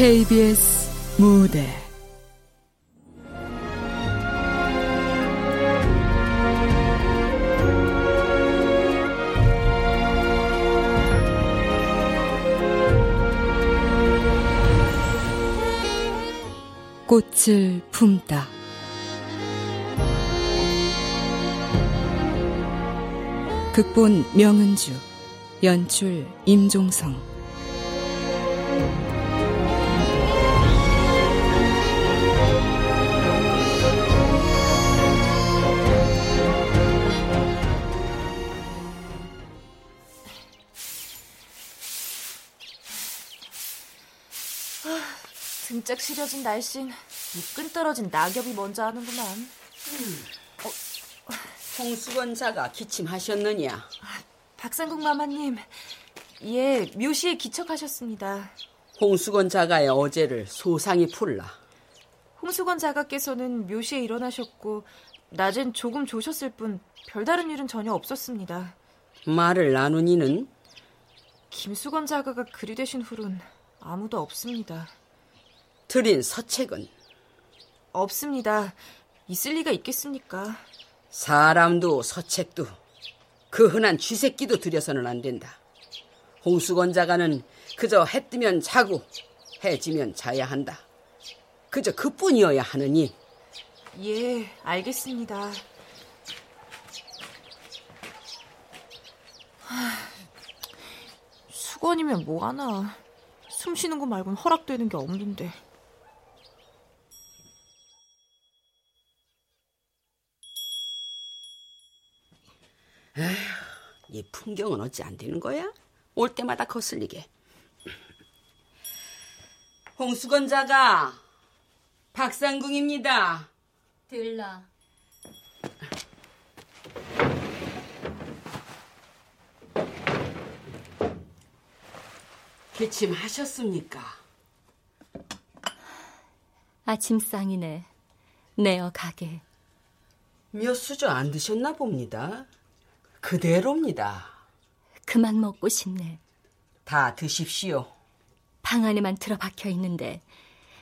KBS 무대. 꽃을 품다. 극본 명은주 연출 임종성 등짝 시려진 날씬 이끈 떨어진 낙엽이 먼저 하는구만. 음. 어, 홍수건자가 기침하셨느냐? 박상국 마마님, 예, 묘시에 기척하셨습니다. 홍수건 자가의 어제를 소상히 풀라. 홍수건 자가께서는 묘시에 일어나셨고 낮엔 조금 조셨을 뿐 별다른 일은 전혀 없었습니다. 말을 나누니는? 김수건 자가가 그리 되신 후론 아무도 없습니다. 드린 서책은? 없습니다. 있을 리가 있겠습니까? 사람도 서책도 그 흔한 쥐새끼도 들여서는 안 된다. 홍수건 자가는 그저 해 뜨면 자고 해 지면 자야 한다. 그저 그뿐이어야 하느니. 예, 알겠습니다. 하, 수건이면 뭐하나. 숨 쉬는 거 말곤 허락되는 게 없는데. 이 풍경은 어찌 안 되는 거야? 올 때마다 거슬리게. 홍수건자가 박상궁입니다. 들라. 기침하셨습니까? 아침상이네. 내어 가게. 몇 수저 안 드셨나 봅니다. 그대로입니다. 그만 먹고 싶네. 다 드십시오. 방 안에만 틀어박혀 있는데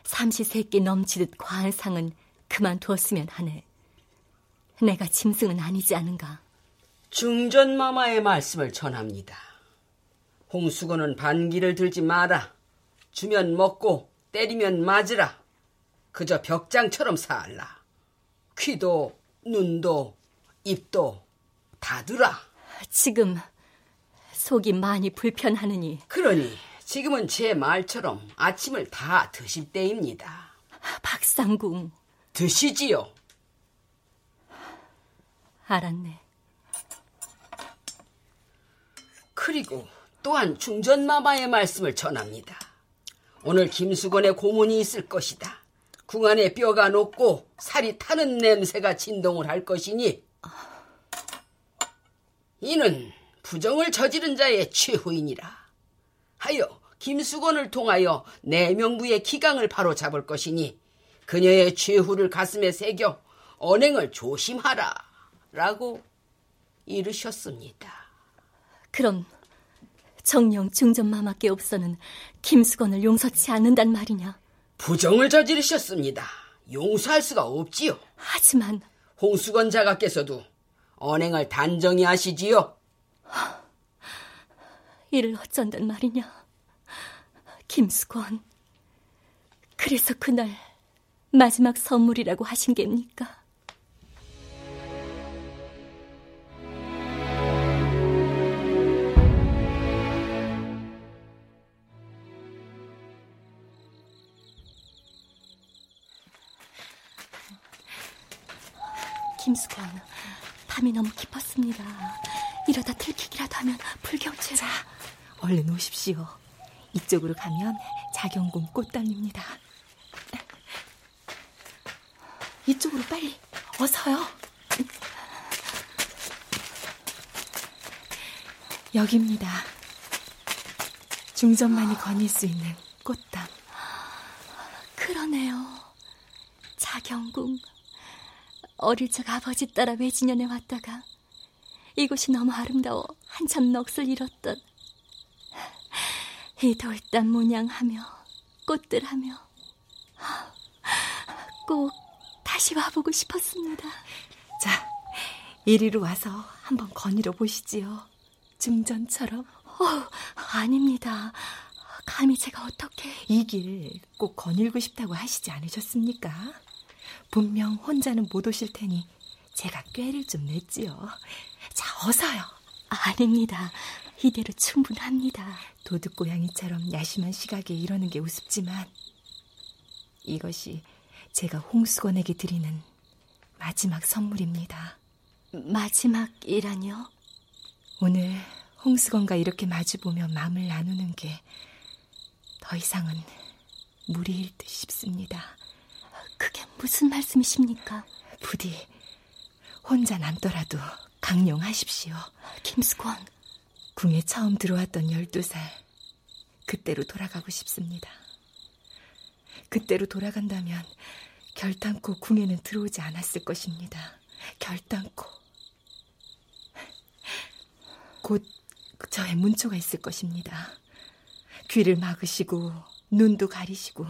삼시세끼 넘치듯 과한 상은 그만두었으면 하네. 내가 짐승은 아니지 않은가? 중전마마의 말씀을 전합니다. 홍수건은 반기를 들지 마라. 주면 먹고 때리면 맞으라. 그저 벽장처럼 살라. 귀도 눈도 입도 다 두라. 지금 속이 많이 불편하느니. 그러니 지금은 제 말처럼 아침을 다 드실 때입니다. 박상궁. 드시지요. 알았네. 그리고 또한 중전마마의 말씀을 전합니다. 오늘 김수건의 고문이 있을 것이다. 궁 안에 뼈가 녹고 살이 타는 냄새가 진동을 할 것이니 이는 부정을 저지른 자의 최후인이라. 하여 김수건을 통하여 내 명부의 기강을 바로 잡을 것이니 그녀의 최후를 가슴에 새겨 언행을 조심하라. 라고 이르셨습니다. 그럼 정령 중전마마께 없어는 김수건을 용서치 않는단 말이냐? 부정을 저지르셨습니다. 용서할 수가 없지요. 하지만 홍수건 자가께서도 언행을 단정히 하시지요. 이를 어쩐단 말이냐? 김수건. 그래서 그날 마지막 선물이라고 하신 겁니까? 김수건, 밤이 너무 깊었습니다. 이러다 들키기라도 하면 불경죄라. 얼른 오십시오. 이쪽으로 가면 자경공 꽃단입니다. 이쪽으로 빨리 어서요. 여기입니다. 중전만이 거닐 수 있는 꽃담. 그러네요. 자경궁. 어릴 적 아버지 따라 외진년에 왔다가 이곳이 너무 아름다워 한참 넋을 잃었던 이 돌담 모양하며 꽃들하며 꼭 다시 와보고 싶었습니다. 자, 이리로 와서 한번 거닐어 보시지요. 좀 전처럼. 어, 아닙니다. 감히 제가 어떻게 이 길 꼭 거닐고 싶다고 하시지 않으셨습니까? 분명 혼자는 못 오실 테니 제가 꾀를 좀 냈지요. 자, 어서요. 아닙니다. 이대로 충분합니다. 도둑고양이처럼 야심한 시각에 이러는 게 우습지만 이것이 제가 홍수건에게 드리는 마지막 선물입니다. 마지막이라뇨? 오늘 홍수건과 이렇게 마주보며 마음을 나누는 게 더 이상은 무리일 듯 싶습니다. 그게 무슨 말씀이십니까? 부디 혼자 남더라도 강령하십시오. 김수건. 궁에 처음 들어왔던 12살. 그때로 돌아가고 싶습니다. 그때로 돌아간다면 결단코 궁에는 들어오지 않았을 것입니다. 결단코. 곧 저의 문초가 있을 것입니다. 귀를 막으시고 눈도 가리시고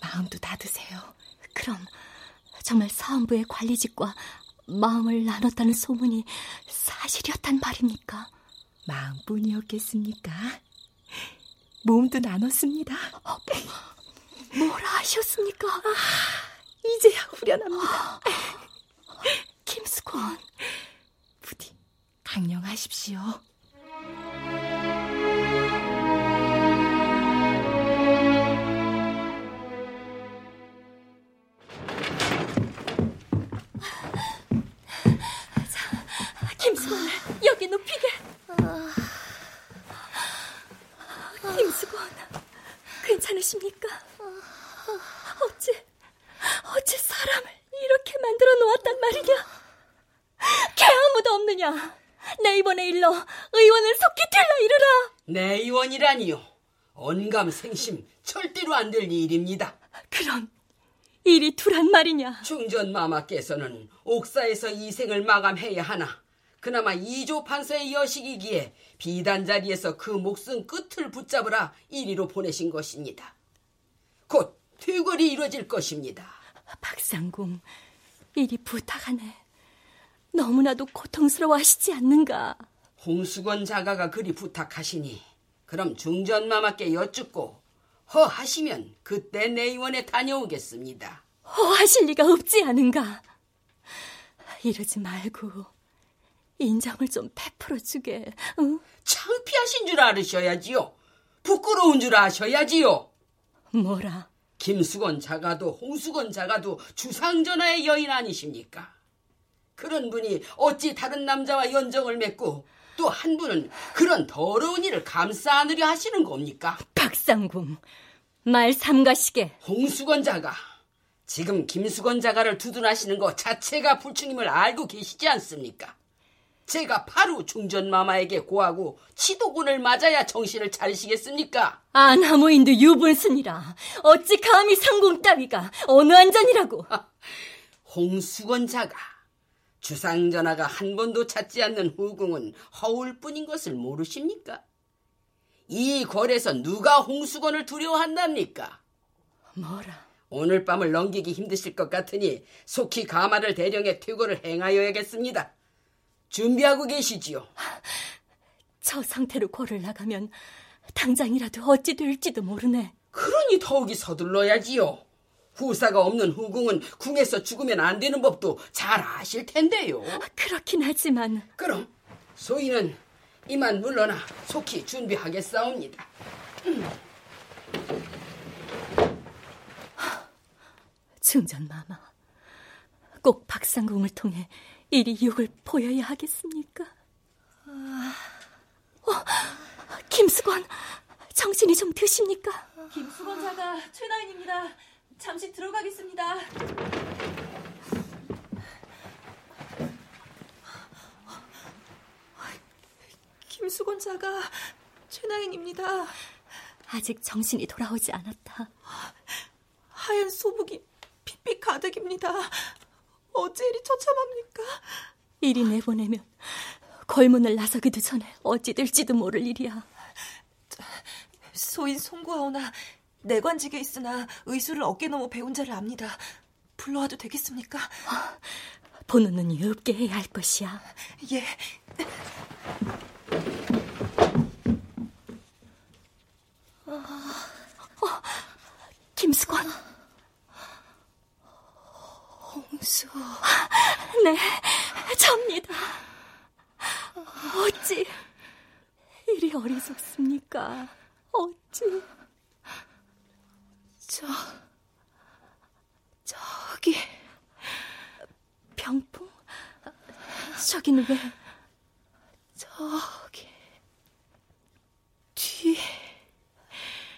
마음도 닫으세요. 그럼 정말 사원부의 관리직과 마음을 나눴다는 소문이 사실이었단 말입니까? 마음뿐이었겠습니까? 몸도 나눴습니다. 어, 뭐라 하셨습니까? 아, 이제야 후련합니다. 김수건. 부디 강령하십시오. 김수건, 괜찮으십니까? 어째, 어째 사람을 이렇게 만들어 놓았단 말이냐? 개 아무도 없느냐? 내 이번에 일러 의원을 속히 들러 이르라. 내 의원이라니요. 언감생심 절대로 안 될 일입니다. 그럼 일이 두란 말이냐? 중전마마께서는 옥사에서 이생을 마감해야 하나 그나마 이조 판서의 여식이기에 비단 자리에서 그 목숨 끝을 붙잡으라 이리로 보내신 것입니다. 곧 퇴거리 이루어질 것입니다. 박상궁, 이리 부탁하네. 너무나도 고통스러워하시지 않는가? 홍수건 자가가 그리 부탁하시니 그럼 중전마마께 여쭙고 허하시면 그때 내의원에 다녀오겠습니다. 허하실 리가 없지 않은가? 이러지 말고 인정을 좀 베풀어 주게. 응? 창피하신 줄 알으셔야지요. 부끄러운 줄 아셔야지요. 뭐라? 김수건 자가도 홍수건 자가도 주상전하의 여인 아니십니까? 그런 분이 어찌 다른 남자와 연정을 맺고 또 한 분은 그런 더러운 일을 감싸 안으려 하시는 겁니까? 박상궁, 말 삼가시게. 홍수건 자가 지금 김수건 자가를 두둔하시는 것 자체가 불충임을 알고 계시지 않습니까? 제가 바로 중전마마에게 고하고 치도군을 맞아야 정신을 차리시겠습니까? 안하무인도 유분순이라 어찌 감히 상궁 따위가 어느 안전이라고 홍수건 자가 주상전하가 한 번도 찾지 않는 후궁은 허울뿐인 것을 모르십니까? 이 궐에서 누가 홍수건을 두려워한답니까? 뭐라? 오늘 밤을 넘기기 힘드실 것 같으니 속히 가마를 대령에 퇴거를 행하여야겠습니다. 준비하고 계시지요. 저 상태로 궐을 나가면 당장이라도 어찌 될지도 모르네. 그러니 더욱이 서둘러야지요. 후사가 없는 후궁은 궁에서 죽으면 안 되는 법도 잘 아실 텐데요. 그렇긴 하지만 그럼 소인은 이만 물러나 속히 준비하겠사옵니다. 중전마마, 꼭 박상궁을 통해 이리 육을 보여야 하겠습니까? 어, 김수건, 정신이 좀 드십니까? 김수건 자가 최나인입니다. 잠시 들어가겠습니다. 김수건 자가 최나인입니다. 아직 정신이 돌아오지 않았다. 하얀 소복이 핏빛 가득입니다. 어째 이리 처참합니까? 이리 내보내면 골문을 나서기도 전에 어찌 될지도 모를 일이야. 소인 송구하오나 내관직에 있으나 의술을 어깨 넘어 배운 자를 압니다. 불러와도 되겠습니까? 보는 눈이 없게 해야 할 것이야. 예. 어, 김수건. 홍수. 네, 접니다. 어찌 이리 어리석습니까? 어찌? 저, 저기. 병풍? 저기는 왜? 저기. 뒤.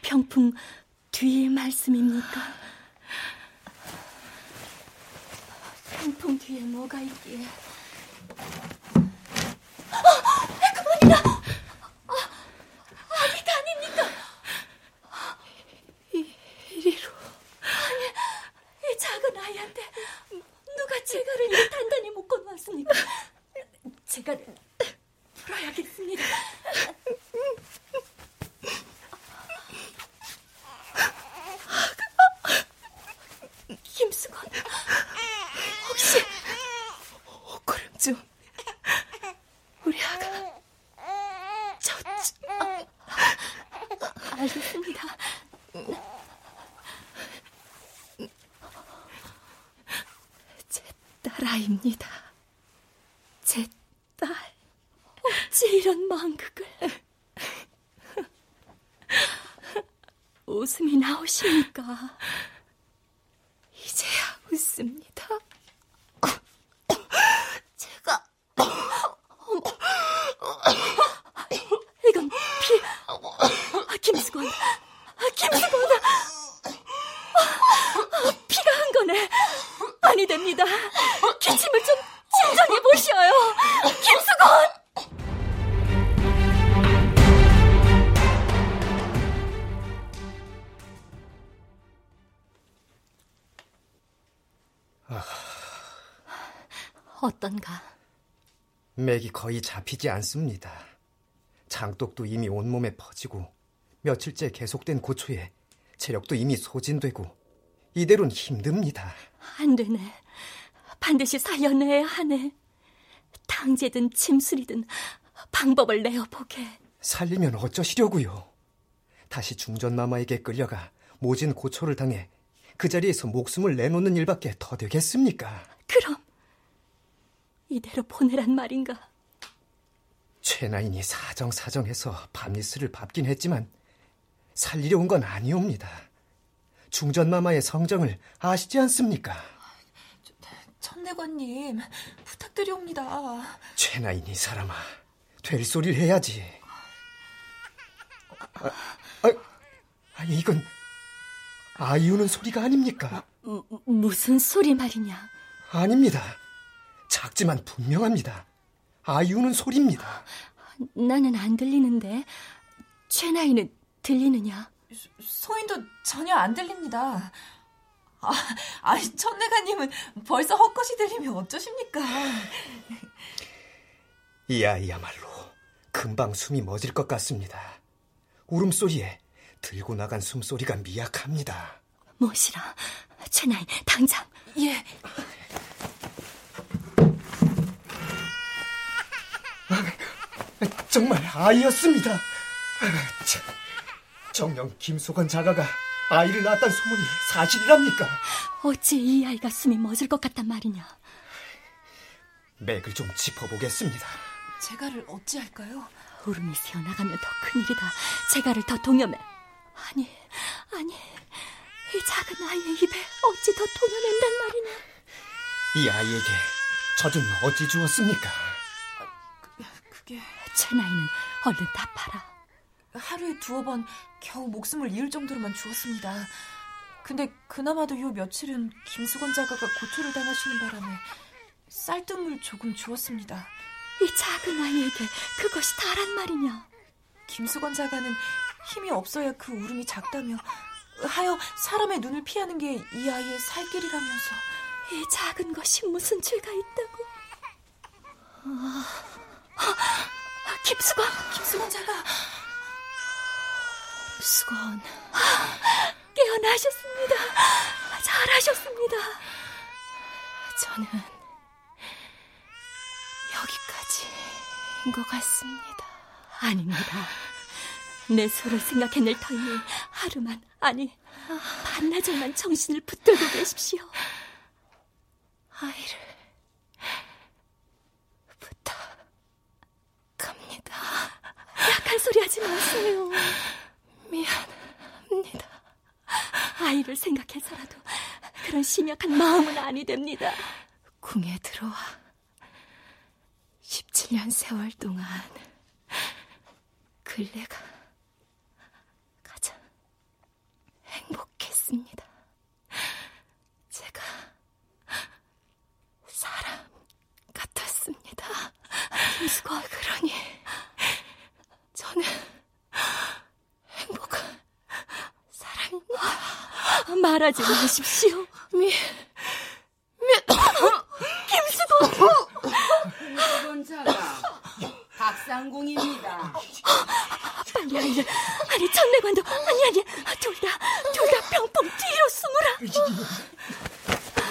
병풍 뒤의 말씀입니까? 병풍 뒤에 뭐가 있기에? 어, 그만이다! 아, 아니, 다닙니까? 이리로. 아니, 이 작은 아이한테 누가 제가를 이리 단단히 묶어 놓았습니까? 어떤가 맥이 거의 잡히지 않습니다. 장독도 이미 온몸에 퍼지고 며칠째 계속된 고초에 체력도 이미 소진되고 이대로는 힘듭니다. 안 되네. 반드시 살려내야 하네. 탕제든 침술이든 방법을 내어보게. 살리면 어쩌시려고요? 다시 중전마마에게 끌려가 모진 고초를 당해 그 자리에서 목숨을 내놓는 일밖에 더 되겠습니까? 그럼 이대로 보내란 말인가? 최나인이 사정사정해서 밤이슬을 밟긴 했지만 살리려 온 건 아니옵니다. 중전마마의 성정을 아시지 않습니까? 천내관님, 부탁드리옵니다. 최나인 이 사람아, 될 소리를 해야지. 아, 아, 아니 이건 아이 우는 소리가 아닙니까? 무, 무슨 소리 말이냐? 아닙니다. 작지만 분명합니다. 아이 우는 소리입니다. 나는 안 들리는데 최나이는 들리느냐? 소인도 전혀 안 들립니다. 아, 아 천내가님은 벌써 헛것이 들리면 어쩌십니까? 이 아이야말로 금방 숨이 멎을 것 같습니다. 울음소리에 들고 나간 숨소리가 미약합니다. 무엇이라? 최나이 당장. 예. 정말 아이였습니다. 정녕 김소건 자가가 아이를 낳았다는 소문이 사실이랍니까? 어찌 이 아이가 숨이 멎을 것 같단 말이냐? 맥을 좀 짚어보겠습니다. 제가를 어찌할까요? 울음이 새어나가면 더 큰일이다. 제가를 더 동염해. 아니, 아니, 이 작은 아이의 입에 어찌 더 동요낸단 말이냐? 이 아이에게 젖은 어찌 주었습니까? 그게 최나이는 얼른 답하라. 하루에 두어 번 겨우 목숨을 잃을 정도로만 주었습니다. 근데 그나마도 요 며칠은 김수건 자가가 고초를 당하시는 바람에 쌀뜨물 조금 주었습니다. 이 작은 아이에게 그것이 다란 말이냐? 김수건 자가는 힘이 없어야 그 울음이 작다며 하여 사람의 눈을 피하는 게 이 아이의 살 길이라면서 이 작은 것이 무슨 죄가 있다고? 아, 아, 김수건, 김수건 자가 김수건. 깨어나셨습니다. 잘하셨습니다. 저는 여기까지인 것 같습니다. 아닙니다. 내 소를 생각해낼 터이니 하루만, 아니, 반나절만 정신을 붙들고 계십시오. 아이를 부탁합니다. 약한 소리 하지 마세요. 미안합니다. 아이를 생각해서라도 그런 심약한 마음은 아니 됩니다. 궁에 들어와 17년 세월 동안 근래가 가장 행복했습니다. 제가 사람 같았습니다. 김수건 그러니 저는 행복한 사람입니다. 말하지 마십시오. 미, 김수건! 홍수건자가 박상궁입니다. 빨리 아이를, 아니, 천내관도, 아니, 아니, 둘 다, 둘 다 병풍 뒤로 숨으라.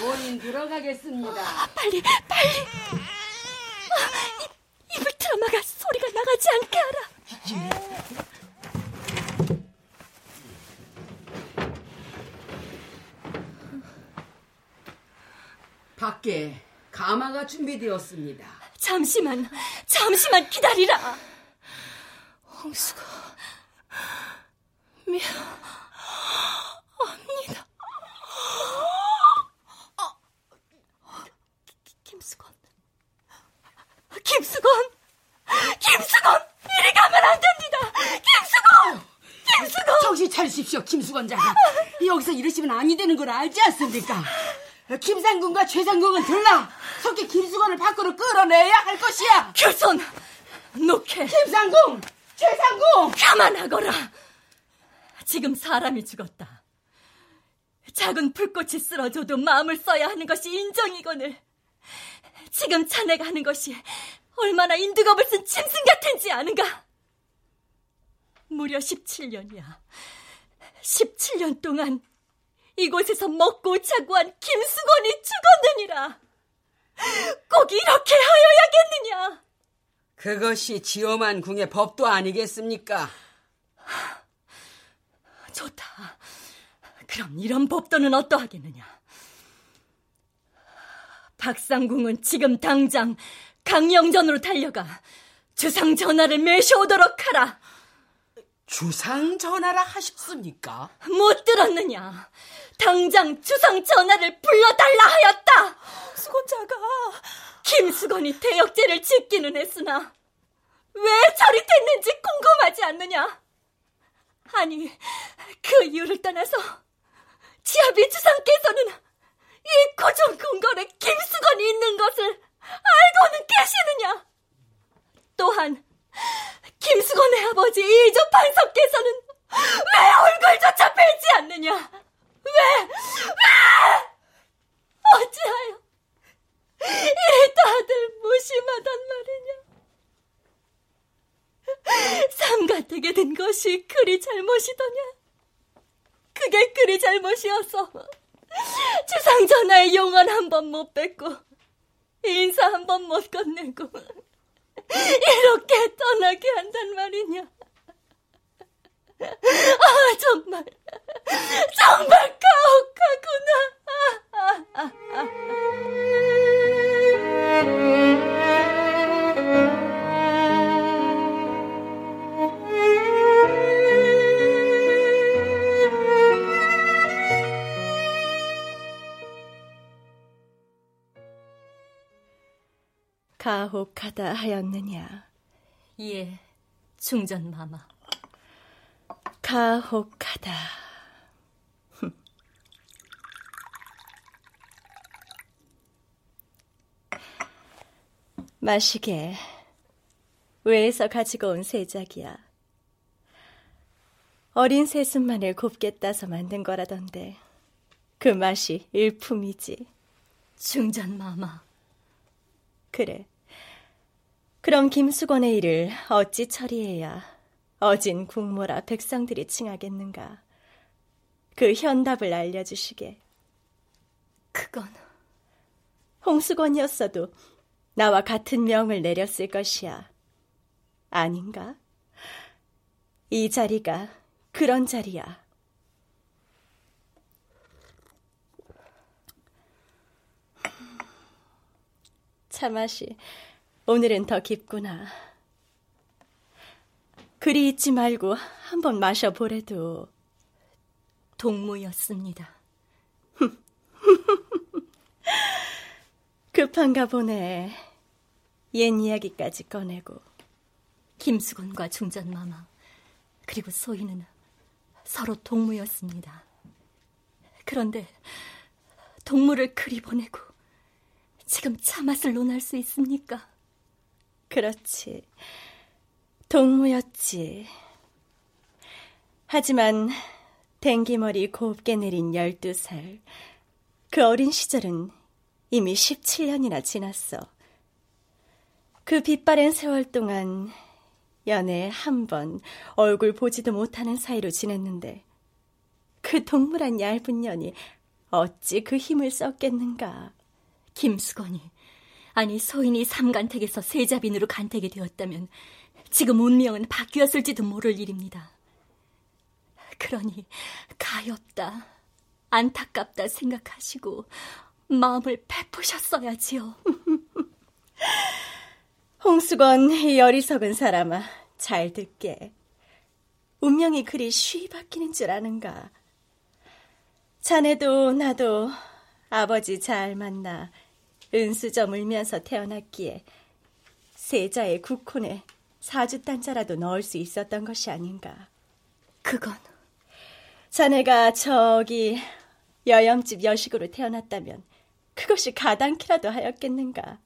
원인 들어가겠습니다. 빨리, 빨리. 아, 입, 입을 틀어막아 소리가 나가지 않게 하라. 밖에 가마가 준비되었습니다. 잠시만, 잠시만 기다리라. 홍수가 미안합니다. 김수건. 김수건! 김수건! 이리 가면 안 됩니다! 김수건! 김수건! 정신 차리십시오, 김수건자가. 여기서 이러시면 아니 되는 걸 알지 않습니까? 김상궁과 최상궁은 들라. 속히 김수건을 밖으로 끌어내야 할 것이야. 교손! 놓게! 김상궁! 최상궁! 가만하거라! 지금 사람이 죽었다. 작은 불꽃이 쓰러져도 마음을 써야 하는 것이 인정이거늘. 지금 자네가 하는 것이 얼마나 인두겁을 쓴 짐승 같은지 아는가? 무려 17년이야. 17년 동안 이곳에서 먹고 자고 한 김수건이 죽었느니라. 꼭 이렇게 하여야겠느냐? 그것이 지엄한 궁의 법도 아니겠습니까? 좋다. 그럼 이런 법도는 어떠하겠느냐? 박상궁은 지금 당장 강령전으로 달려가 주상 전하를 매셔오도록 하라. 주상 전하라 하셨습니까? 못 들었느냐? 당장 주상 전하를 불러달라 하였다. 수건자가 김수건이 대역죄를 짓기는 했으나 왜 저리 됐는지 궁금하지 않느냐? 아니 그 이유를 떠나서 지아비 주상께서는 이 고종 궁궐에 김수건이 있는 것을 알고는 계시느냐? 또한 김수건의 아버지 이조 판석께서는 왜 얼굴조차 뵈지 않느냐? 왜? 왜? 어찌하여 이 다들 무심하단 말이냐? 삼가택에 든 것이 그리 잘못이더냐? 그게 그리 잘못이어서 주상 전하의 용언 한 번못 뵙고 인사 한 번 못 건네고 이렇게 떠나게 한단 말이냐? 아 정말 정말 가혹하구나. 가혹하다 하였느냐? 예, 중전 마마. 가혹하다. 마시게. 외에서 가지고 온 세작이야. 어린 새순만을 곱게 따서 만든 거라던데 그 맛이 일품이지. 중전 마마. 그래. 그럼 김수건의 일을 어찌 처리해야 어진 국모라 백성들이 칭하겠는가? 그 현답을 알려주시게. 그건 홍수건이었어도 나와 같은 명을 내렸을 것이야. 아닌가? 이 자리가 그런 자리야. 차 맛이 오늘은 더 깊구나. 그리 잊지 말고 한번 마셔보래도. 동무였습니다. 급한가 보네. 옛 이야기까지 꺼내고. 김수건과 중전마마 그리고 소희는 서로 동무였습니다. 그런데 동무를 그리 보내고 지금 차 맛을 논할 수 있습니까? 그렇지. 동무였지. 하지만 댕기머리 곱게 내린 12살. 그 어린 시절은 이미 17년이나 지났어. 그 빛바랜 세월 동안 연애 한번 얼굴 보지도 못하는 사이로 지냈는데 그 동물한 얇은 년이 어찌 그 힘을 썼겠는가. 김수건이 아니 소인이 삼간택에서 세자빈으로 간택이 되었다면 지금 운명은 바뀌었을지도 모를 일입니다. 그러니 가엾다, 안타깝다 생각하시고 마음을 베푸셨어야지요. 홍수건 이 어리석은 사람아 잘 듣게. 운명이 그리 쉬이 바뀌는 줄 아는가. 자네도 나도 아버지 잘 만나 은수저 물면서 태어났기에 세자의 국혼에 사주 단자라도 넣을 수 있었던 것이 아닌가. 그건 자네가 저기 여염집 여식으로 태어났다면 그것이 가당키라도 하였겠는가.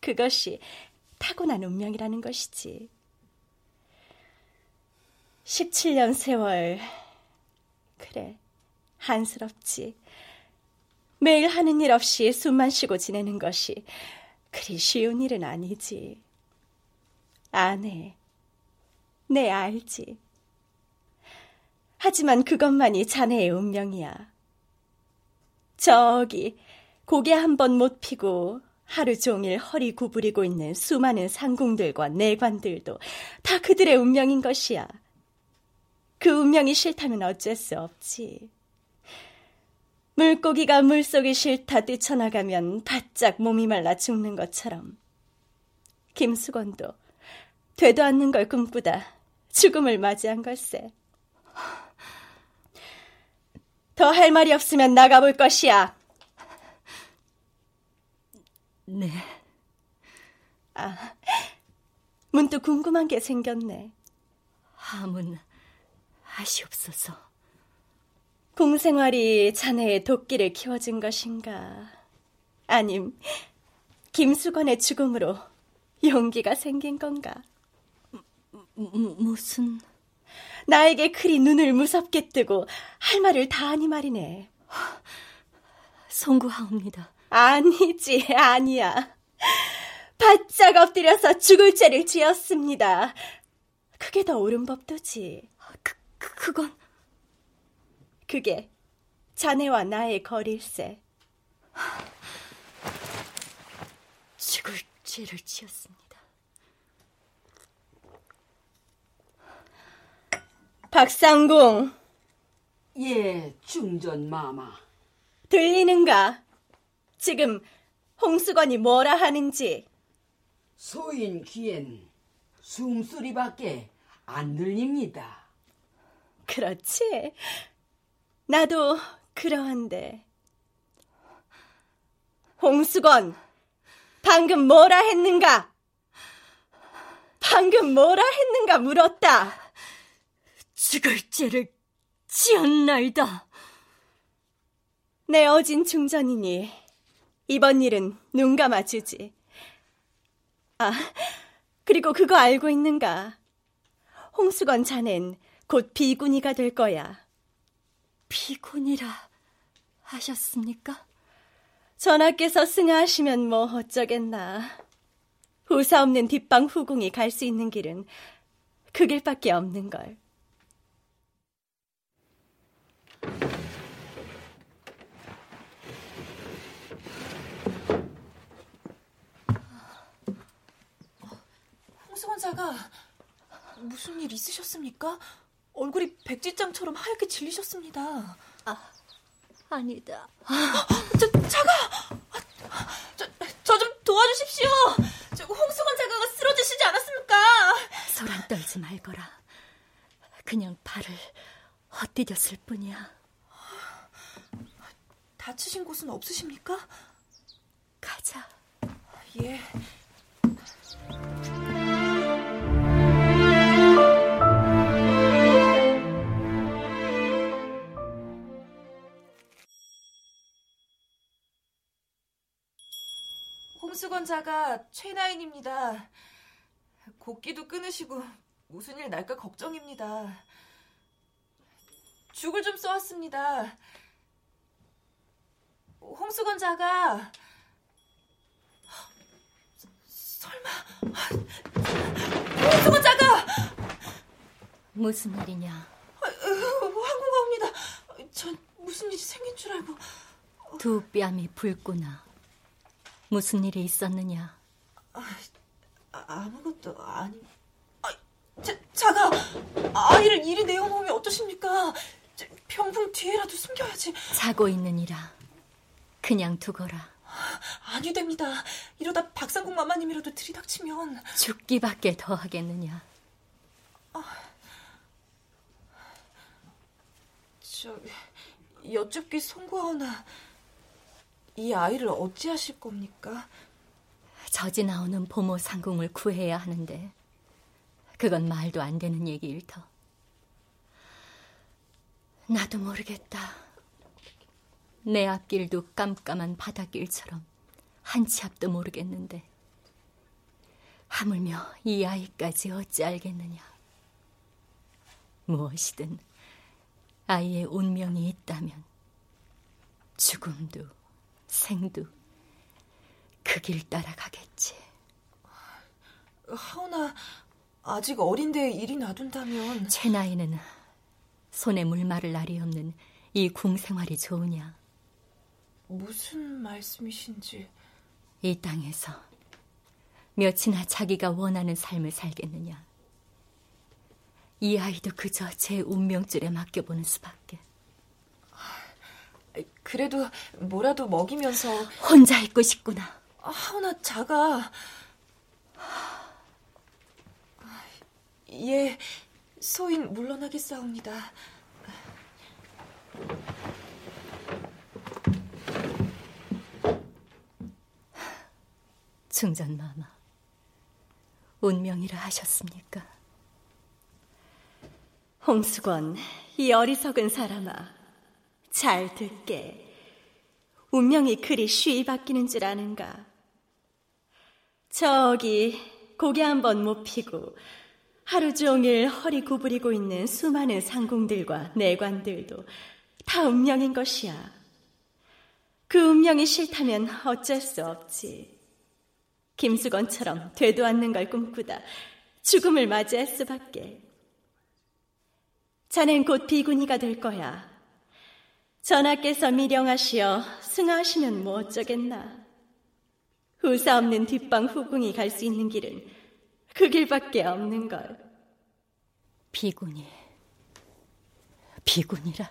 그것이 타고난 운명이라는 것이지. 17년 세월. 그래, 한스럽지. 매일 하는 일 없이 숨만 쉬고 지내는 것이 그리 쉬운 일은 아니지. 아네. 네, 알지. 하지만 그것만이 자네의 운명이야. 저기, 고개 한 번 못 피고 하루 종일 허리 구부리고 있는 수많은 상궁들과 내관들도 다 그들의 운명인 것이야. 그 운명이 싫다면 어쩔 수 없지. 물고기가 물속이 싫다 뛰쳐나가면 바짝 몸이 말라 죽는 것처럼 김수건도 되도 않는 걸 꿈꾸다 죽음을 맞이한 걸세. 더 할 말이 없으면 나가볼 것이야. 네. 아, 문득 궁금한 게 생겼네. 함은 아시옵소서. 공생활이 자네의 도끼를 키워준 것인가? 아님, 김수건의 죽음으로 용기가 생긴 건가? 무, 무슨... 나에게 그리 눈을 무섭게 뜨고 할 말을 다 하니 말이네. 송구하옵니다. 아니지, 아니야. 바짝 엎드려서 죽을 죄를 지었습니다. 그게 더 옳은 법도지. 그, 그, 그건... 그게 자네와 나의 거리일세. 죽을 죄를 지었습니다. 박상궁. 예, 중전 마마. 들리는가? 지금 홍수건이 뭐라 하는지. 소인 귀엔 숨소리밖에 안 들립니다. 그렇지. 나도 그러한데. 홍수건, 방금 뭐라 했는가? 방금 뭐라 했는가 물었다. 죽을 죄를 지었나이다. 내 어진 중전이니 이번 일은 눈 감아주지. 아, 그리고 그거 알고 있는가? 홍수건 자넨 곧 비구니가 될 거야. 비군이라 하셨습니까? 전하께서 승하하시면 뭐 어쩌겠나. 후사 없는 뒷방 후궁이 갈 수 있는 길은 그 길밖에 없는 걸. 홍수원사가 무슨 일 있으셨습니까? 얼굴이 백지장처럼 하얗게 질리셨습니다. 아, 아니다. 저, 자가! 저, 저좀 도와주십시오! 저 홍수건 자가가 쓰러지시지 않았습니까? 소란 떨지 말거라. 그냥 발을 헛디뎠을 뿐이야. 다치신 곳은 없으십니까? 가자. 예. 수건자가 최나인입니다. 곡기도 끊으시고 무슨 일 날까 걱정입니다. 죽을 좀 써왔습니다. 홍수건자가 설마 홍수건자가 무슨 일이냐? 항공가 옵니다. 전 무슨 일이 생긴 줄 알고 두 뺨이 붉구나. 무슨 일이 있었느냐? 아, 무것도 아니. 아, 자, 자가 아이를 이리 내어놓으면 어떠십니까? 저, 병풍 뒤에라도 숨겨야지. 자고 있느니라. 그냥 두거라. 아니 됩니다. 이러다 박상국 마마님이라도 들이닥치면 죽기밖에 더 하겠느냐? 저 여쭙기 송구하오나 이 아이를 어찌하실 겁니까? 저지 나오는 보모 상궁을 구해야 하는데 그건 말도 안 되는 얘기일 터. 나도 모르겠다. 내 앞길도 깜깜한 바닷길처럼 한 치 앞도 모르겠는데 하물며 이 아이까지 어찌 알겠느냐. 무엇이든 아이의 운명이 있다면 죽음도 생도 그길 따라가겠지. 하오나 아직 어린데 일이 놔둔다면 제 나이는 손에 물 마를 날이 없는 이 궁생활이 좋으냐? 무슨 말씀이신지 이 땅에서 몇이나 자기가 원하는 삶을 살겠느냐? 이 아이도 그저 제 운명줄에 맡겨보는 수밖에. 그래도 뭐라도 먹이면서 혼자 있고 싶구나. 하오나 자가 예 소인 물러나겠사옵니다. 중전 마마, 운명이라 하셨습니까? 홍수건, 이 어리석은 사람아, 잘 듣게. 운명이 그리 쉬이 바뀌는 줄 아는가? 저기 고개 한번 못 피고 하루 종일 허리 구부리고 있는 수많은 상궁들과 내관들도 다 운명인 것이야. 그 운명이 싫다면 어쩔 수 없지. 김수건처럼 되도 않는 걸 꿈꾸다 죽음을 맞이할 수밖에. 자넨 곧 비구니가 될 거야. 전하께서 미령하시어 승하하시면 뭐 어쩌겠나. 후사 없는 뒷방 후궁이 갈 수 있는 길은 그 길밖에 없는 걸. 비군이, 비군이라.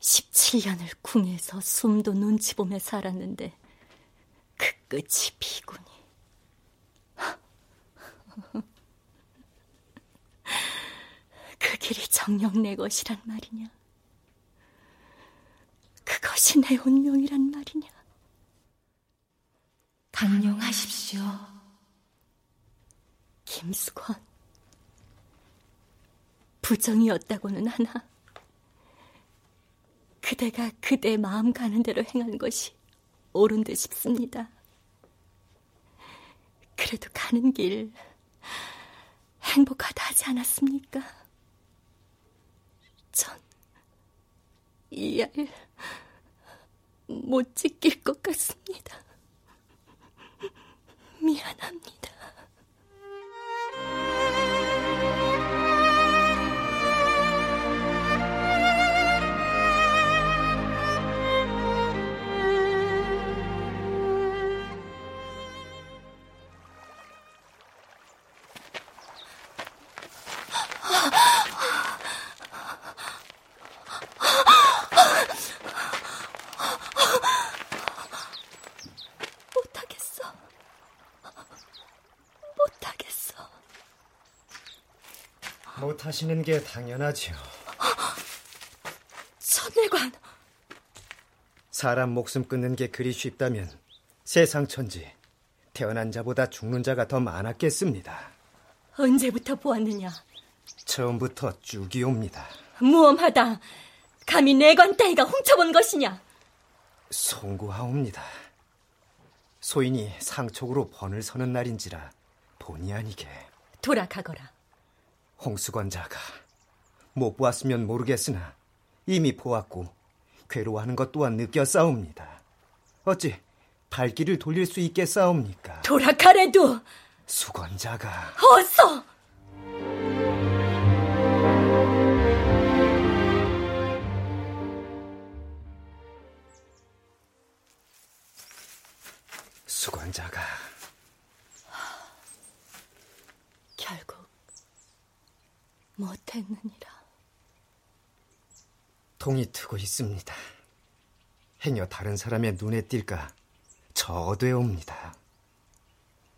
17년을 궁에서 숨도 눈치 보며 살았는데 그 끝이 비군이. 그 길이 정녕 내 것이란 말이냐? 그것이 내 운명이란 말이냐? 강령하십시오. 김수건. 부정이었다고는 하나. 그대가 그대 마음 가는 대로 행한 것이 옳은 듯 싶습니다. 그래도 가는 길 행복하다 하지 않았습니까? 전이알 못 지킬 것 같습니다. 미안합니다. 하시는 게 당연하지요. 천내관. 사람 목숨 끊는 게 그리 쉽다면 세상 천지 태어난 자보다 죽는 자가 더 많았겠습니다. 언제부터 보았느냐? 처음부터 쭉이옵니다. 무엄하다. 감히 내관 따위가 훔쳐본 것이냐? 송구하옵니다. 소인이 상촉으로 번을 서는 날인지라 본의 아니게 돌아가거라. 홍수건자가 못 보았으면 모르겠으나 이미 보았고 괴로워하는 것 또한 느꼈사옵니다. 어찌 발길을 돌릴 수 있겠사옵니까? 돌아가래도 수건자가 어서 트고 있습니다. 행여 다른 사람의 눈에 띌까 저되옵니다.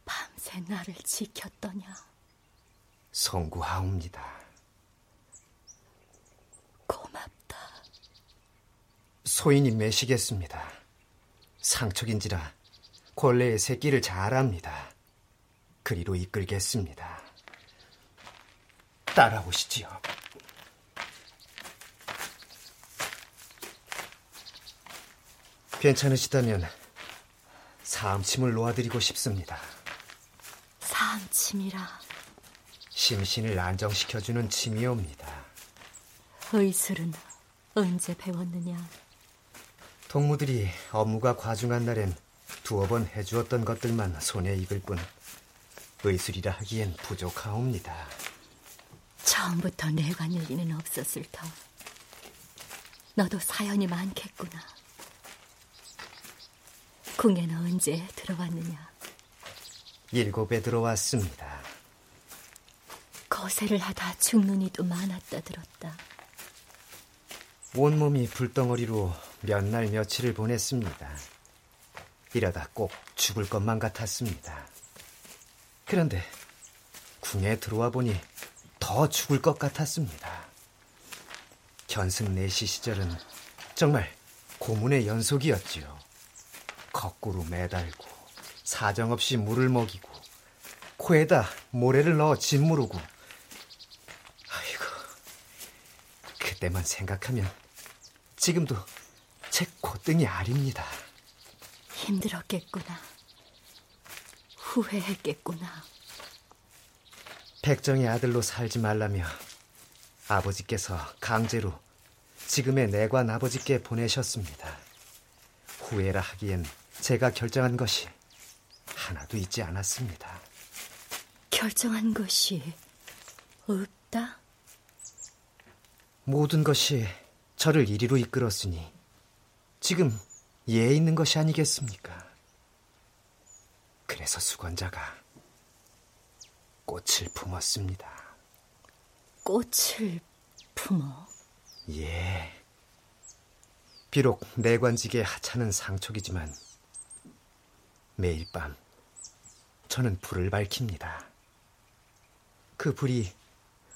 밤새 나를 지켰더냐. 송구하옵니다. 고맙다. 소인이 매시겠습니다. 상척인지라 권례의 새끼를 잘 압니다. 그리로 이끌겠습니다. 따라오시지요. 괜찮으시다면 사암침을 놓아드리고 싶습니다. 사암침이라 심신을 안정시켜주는 침이옵니다. 의술은 언제 배웠느냐? 동무들이 업무가 과중한 날엔 두어 번 해주었던 것들만 손에 익을 뿐 의술이라 하기엔 부족하옵니다. 처음부터 내관일 리는 없었을 터. 너도 사연이 많겠구나. 궁에는 언제 들어왔느냐? 일곱에 들어왔습니다. 거세를 하다 죽는 이도 많았다 들었다. 온몸이 불덩어리로 몇 날 며칠을 보냈습니다. 이러다 꼭 죽을 것만 같았습니다. 그런데 궁에 들어와 보니 더 죽을 것 같았습니다. 견승 내시 시절은 정말 고문의 연속이었지요. 거꾸로 매달고 사정없이 물을 먹이고 코에다 모래를 넣어 짓무르고 아이고 그때만 생각하면 지금도 제 콧등이 아립니다. 힘들었겠구나. 후회했겠구나. 백정의 아들로 살지 말라며 아버지께서 강제로 지금의 내관 아버지께 보내셨습니다. 후회라 하기엔 제가 결정한 것이 하나도 있지 않았습니다. 결정한 것이 없다? 모든 것이 저를 이리로 이끌었으니 지금 예 있는 것이 아니겠습니까? 그래서 수건자가 꽃을 품었습니다. 꽃을 품어? 예. 비록 내관직의 하찮은 상촉이지만 매일 밤 저는 불을 밝힙니다. 그 불이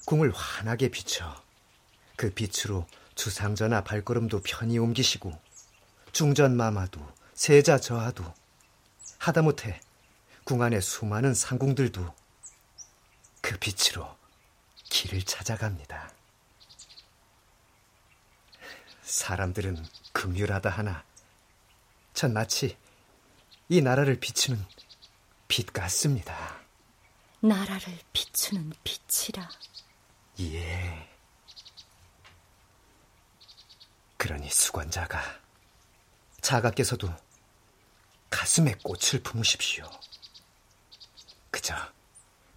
궁을 환하게 비춰 그 빛으로 주상전하 발걸음도 편히 옮기시고 중전마마도 세자 저하도 하다못해 궁 안의 수많은 상궁들도 그 빛으로 길을 찾아갑니다. 사람들은 긍휼하다 하나 전 마치 이 나라를 비추는 빛 같습니다. 나라를 비추는 빛이라. 예. 그러니 수관자가 자가께서도 가슴에 꽃을 품으십시오. 그저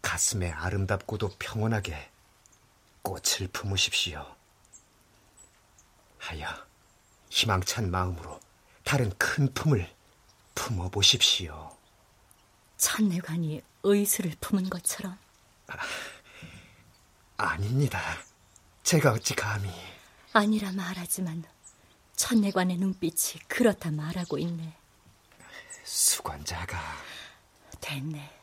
가슴에 아름답고도 평온하게 꽃을 품으십시오. 하여 희망찬 마음으로 다른 큰 품을 품어보십시오. 천내관이 의술을 품은 것처럼 아 닙니다. 제가 어찌 감히. 아니라 말하지만 천내관의 눈빛이 그렇다 말하고 있네. 수관자가 됐네.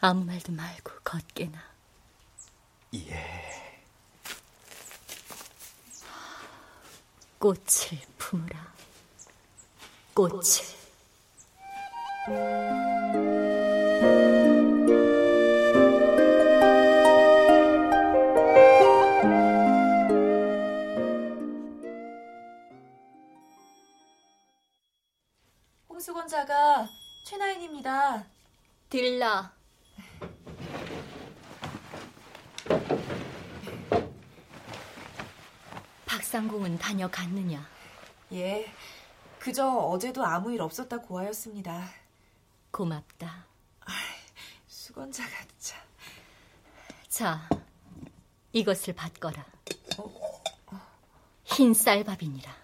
아무 말도 말고 걷게나. 예. 꽃을 품으라. 꽃을. 홍수건자가 최나인입니다. 들라. 박상궁은 다녀갔느냐? 예, 그저 어제도 아무 일 없었다 고 하였습니다. 고맙다. 수건자가 참. 자, 이것을 받거라. 흰 쌀밥이니라.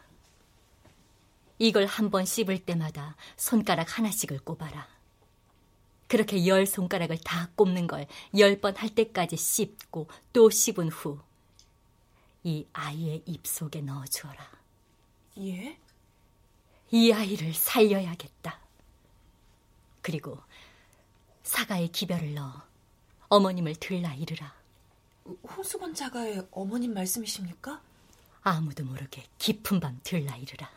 이걸 한 번 씹을 때마다 손가락 하나씩을 꼽아라. 그렇게 열 손가락을 다 꼽는 걸 열 번 할 때까지 씹고 또 씹은 후 이 아이의 입 속에 넣어주어라. 예? 이 아이를 살려야겠다. 그리고 사과에 기별을 넣어 어머님을 들라 이르라. 홍수건 자가의 어머님 말씀이십니까? 아무도 모르게 깊은 밤 들라 이르라.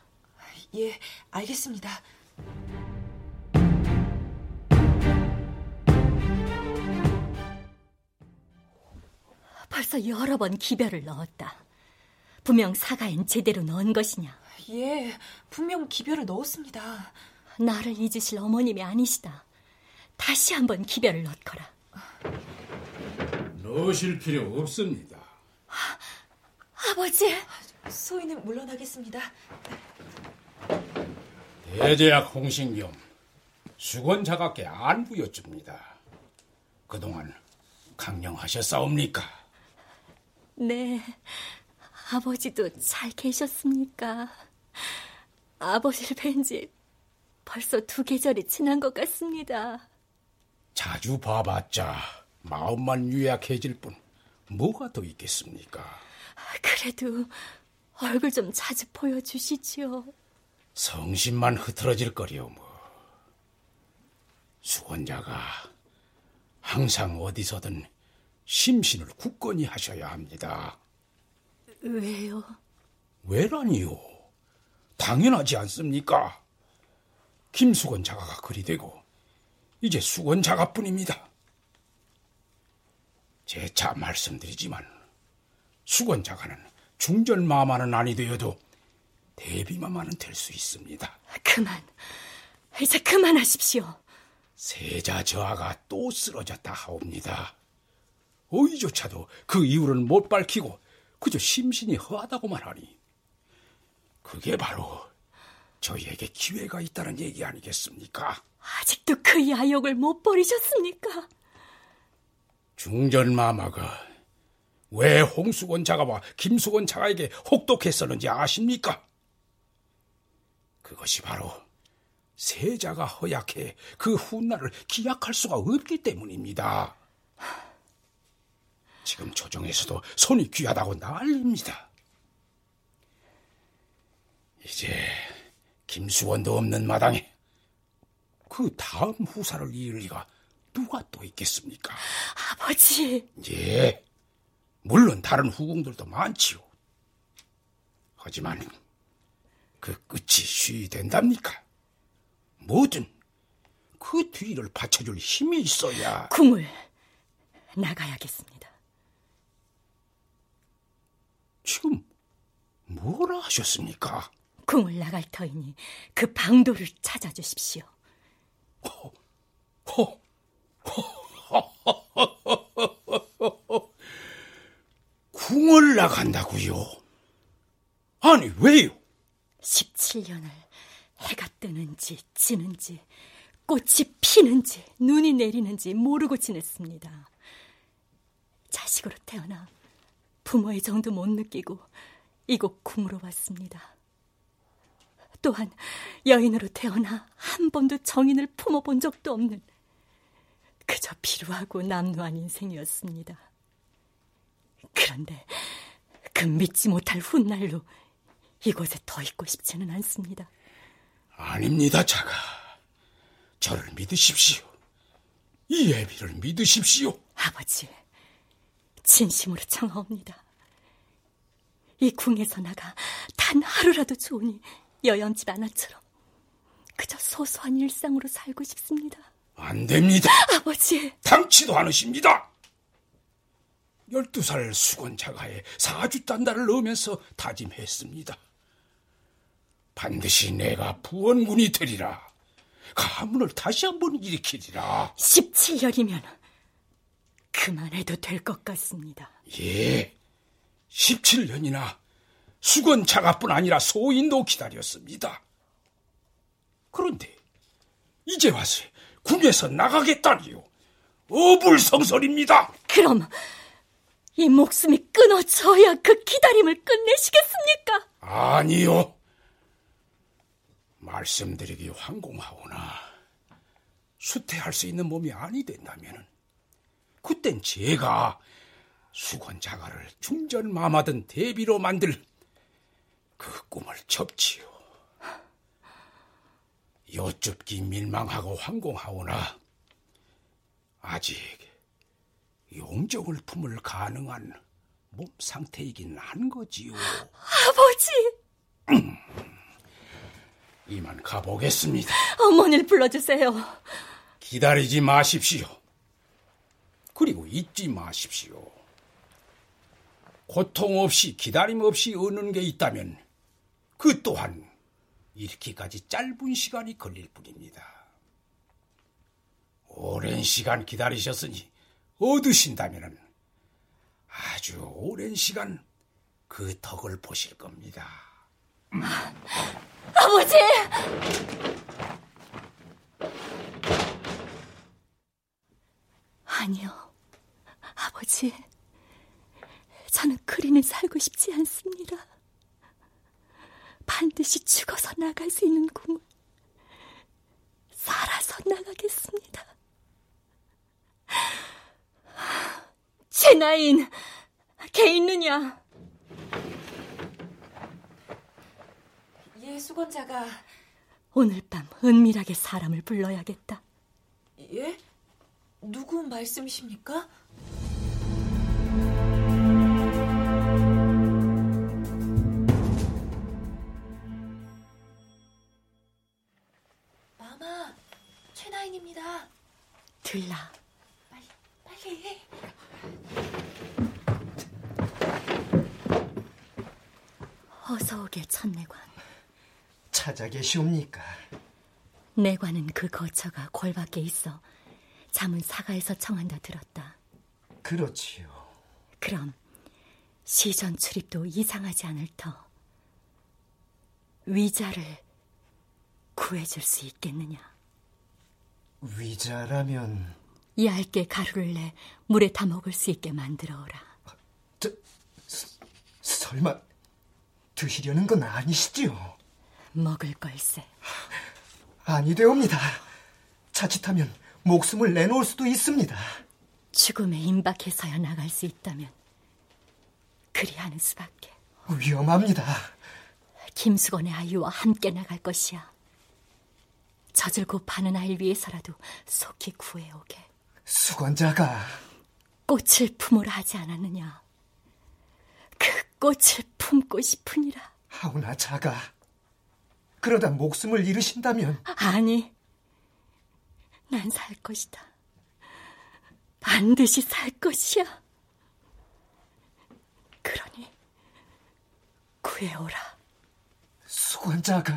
예, 알겠습니다. 벌써 여러 번 기별을 넣었다. 분명 사과엔 제대로 넣은 것이냐. 예, 분명 기별을 넣었습니다. 나를 잊으실 어머님이 아니시다. 다시 한번 기별을 넣거라. 넣으실 필요 없습니다. 아버지! 소인은 물러나겠습니다. 대제약 홍신겸 수건자가께 안 부여줍니다. 그동안 강령하셨사옵니까? 네, 아버지도 잘 계셨습니까? 아버지를 뵌 지 벌써 두 계절이 지난 것 같습니다. 자주 봐봤자 마음만 유약해질 뿐 뭐가 더 있겠습니까? 그래도 얼굴 좀 자주 보여주시지요. 성심만 흐트러질 거리오 뭐. 수건자가 항상 어디서든 심신을 굳건히 하셔야 합니다. 왜요? 왜라니요? 당연하지 않습니까? 김수건 자가가 그리 되고 이제 수건 자가뿐입니다. 재차 말씀드리지만 수건 자가는 중전마마는 아니 되어도 대비마마는 될 수 있습니다. 그만, 이제 그만하십시오. 세자 저하가 또 쓰러졌다 하옵니다. 어이조차도 그 이유를 못 밝히고 그저 심신이 허하다고만 하니 그게 바로 저희에게 기회가 있다는 얘기 아니겠습니까? 아직도 그 야욕을 못 버리셨습니까? 중전마마가 왜 홍수건 자가와 김수건 자가에게 혹독했었는지 아십니까? 그것이 바로 세자가 허약해 그 훗날을 기약할 수가 없기 때문입니다. 지금 조정에서도 손이 귀하다고 난립니다. 이제 김수원도 없는 마당에 그 다음 후사를 이을 리가 누가 또 있겠습니까? 아버지. 예, 물론 다른 후궁들도 많지요. 하지만 그 끝이 쉬이 된답니까? 뭐든 그 뒤를 받쳐줄 힘이 있어야. 궁을 나가야겠습니다. 지금 뭐라 하셨습니까? 궁을 나갈 터이니 그 방도를 찾아주십시오. 허, 허, 궁을 나간다고요? 아니 왜요? 17년을 해가 뜨는지 지는지 꽃이 피는지 눈이 내리는지 모르고 지냈습니다. 자식으로 태어나 부모의 정도 못 느끼고 이곳 궁으로 왔습니다. 또한 여인으로 태어나 한 번도 정인을 품어본 적도 없는 그저 비루하고 남루한 인생이었습니다. 그런데 그 믿지 못할 훗날로 이곳에 더 있고 싶지는 않습니다. 아닙니다, 자가. 저를 믿으십시오. 이 애비를 믿으십시오. 아버지, 진심으로 청하옵니다. 이 궁에서 나가 단 하루라도 좋으니 여염집 아나처럼 그저 소소한 일상으로 살고 싶습니다. 안 됩니다. 아버지. 당치도 않으십니다. 열두 살 수건 자가에 사주 단다를 넣으면서 다짐했습니다. 반드시 내가 부원군이 되리라. 가문을 다시 한번 일으키리라. 17년이면 그만해도 될 것 같습니다. 예, 17년이나 수건자가뿐 아니라 소인도 기다렸습니다. 그런데 이제 와서 군에서 나가겠다니요. 어불성설입니다. 그럼 이 목숨이 끊어져야 그 기다림을 끝내시겠습니까? 아니요. 말씀드리기 황공하오나 수태할 수 있는 몸이 아니 된다면 그땐 제가 수건자가를 중전마마든 대비로 만들 그 꿈을 접지요. 여쭙기 밀망하고 황공하오나 아직 용정을 품을 가능한 몸 상태이긴 한 거지요. 아버지! 이만 가보겠습니다. 어머니를 불러주세요. 기다리지 마십시오. 그리고 잊지 마십시오. 고통 없이 기다림 없이 얻는 게 있다면 그 또한 이렇게까지 짧은 시간이 걸릴 뿐입니다. 오랜 시간 기다리셨으니 얻으신다면 아주 오랜 시간 그 덕을 보실 겁니다. 아버지! 아니요, 아버지. 저는 그리는 살고 싶지 않습니다. 반드시 죽어서 나갈 수 있는 꿈을 살아서 나가겠습니다. 제 나인, 개 있느냐? 예, 수건자가. 오늘 밤 은밀하게 사람을 불러야겠다. 예? 누구 말씀이십니까? 최나인입니다. 들라. 빨리, 빨리. 어서 오게 천내관. 찾아 계시옵니까? 내관은 그 거처가 골 밖에 있어 잠은 사가에서 청한다 들었다. 그렇지요. 그럼 시전 출입도 이상하지 않을 터 위자를 구해줄 수 있겠느냐? 위자라면 얇게 가루를 내 물에 타 먹을 수 있게 만들어오라. 저, 스, 설마 드시려는 건 아니시지요? 먹을 걸세. 아니 되옵니다. 자칫하면 목숨을 내놓을 수도 있습니다. 죽음에 임박해서야 나갈 수 있다면 그리하는 수밖에. 위험합니다. 김수건의 아이와 함께 나갈 것이야. 젖을 곱하는 아이를 위해서라도 속히 구해오게. 수건자가 꽃을 품으라 하지 않았느냐. 그 꽃을 품고 싶으니라. 하오나 자가 그러다 목숨을 잃으신다면 아니, 난 살 것이다. 반드시 살 것이야. 그러니 구해오라. 수건자가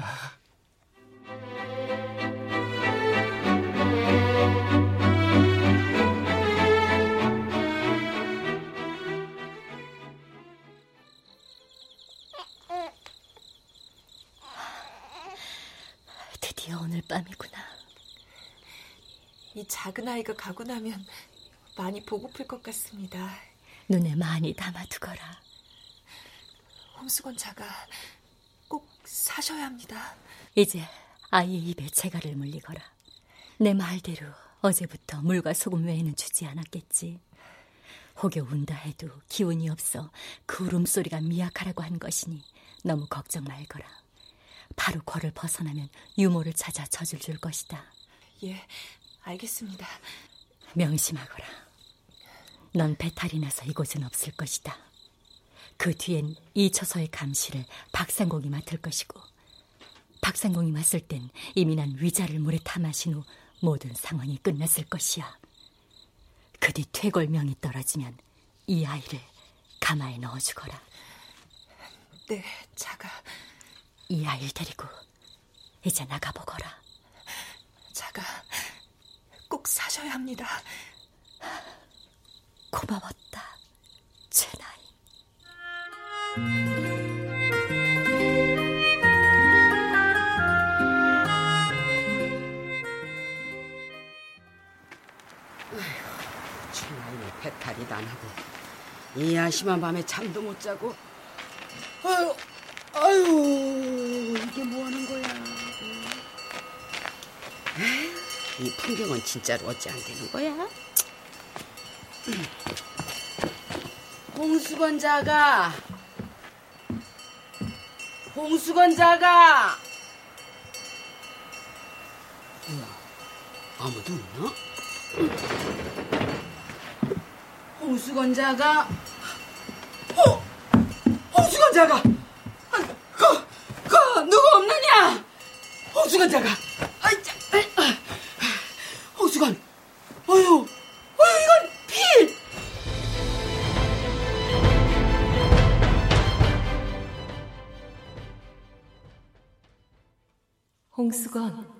드디어 오늘 밤이구나. 이 작은 아이가 가고 나면 많이 보고플 것 같습니다. 눈에 많이 담아두거라. 홍수건 자가 꼭 사셔야 합니다. 이제 아이의 입에 재갈을 물리거라. 내 말대로 어제부터 물과 소금 외에는 주지 않았겠지. 혹여 운다 해도 기운이 없어 그 울음소리가 미약하라고 한 것이니 너무 걱정 말거라. 바로 거를 벗어나면 유모를 찾아 젖을 줄 것이다. 예, 알겠습니다. 명심하거라. 넌 배탈이 나서 이곳은 없을 것이다. 그 뒤엔 이 처서의 감시를 박상공이 맡을 것이고 박상공이 맡을 땐 이미 난 위자를 물에 타 마신 후 모든 상황이 끝났을 것이야. 그 뒤 퇴골명이 떨어지면 이 아이를 가마에 넣어주거라. 네, 자가. 이 아이를 데리고 이제 나가보거라. 자가 꼭 사셔야 합니다. 고마웠다, 제 나이. 배탈이 나나고 이 아심한 밤에 잠도 못 자고. 아유 아유 이게 뭐 하는 거야. 이 풍경은 진짜로 어찌 안 되는 거야? 홍수건자가 홍수건자가. 뭐야 아무도 없나? 홍수건자가 어 홍수건자가 그, 그 누구 없느냐 홍수건자가 아이 자, 홍수건 어휴 어휴 이건 피 홍수건,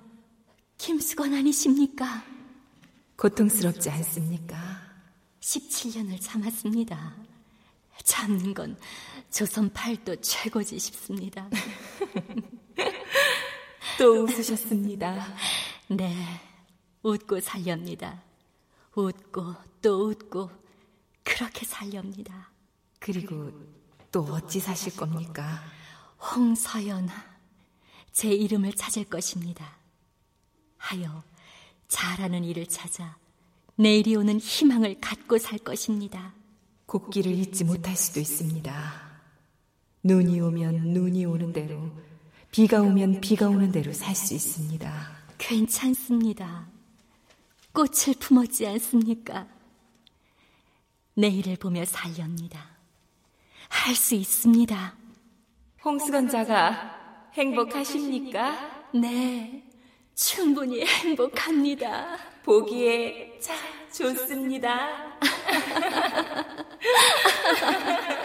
김수건 아니십니까? 고통스럽지 않습니까? 17년을 참았습니다. 참는 건 조선 팔도 최고지 싶습니다. 또 웃으셨습니다. 네, 웃고 살렵니다. 웃고 또 웃고 그렇게 살렵니다. 그리고 또 어찌 사실 겁니까? 홍서연, 제 이름을 찾을 것입니다. 하여 잘하는 일을 찾아 내일이 오는 희망을 갖고 살 것입니다. 곡기를 잊지 못할 수도 있습니다. 눈이 오면 눈이 오는 대로, 비가 오면 비가 오는 대로 살 수 있습니다. 괜찮습니다. 꽃을 품었지 않습니까? 내일을 보며 살렵니다. 할 수 있습니다. 홍수건자가 행복하십니까? 네, 충분히 행복합니다. 보기에 참 좋습니다.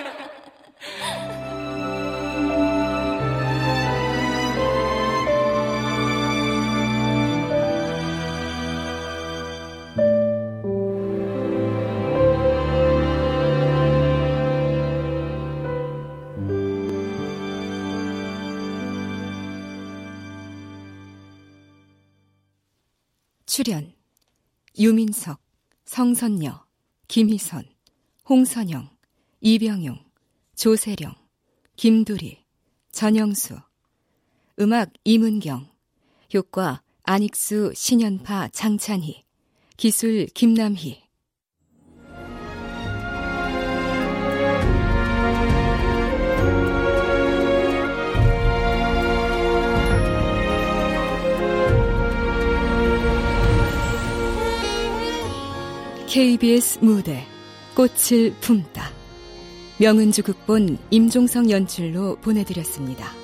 출연 유민석, 성선녀, 김희선, 홍선영, 이병용, 조세령, 김두리, 전영수. 음악 이문경. 효과 안익수, 신연파, 장찬희. 기술 김남희 KBS 무대 꽃을 품다 명은주 극본 임종성 연출로 보내드렸습니다.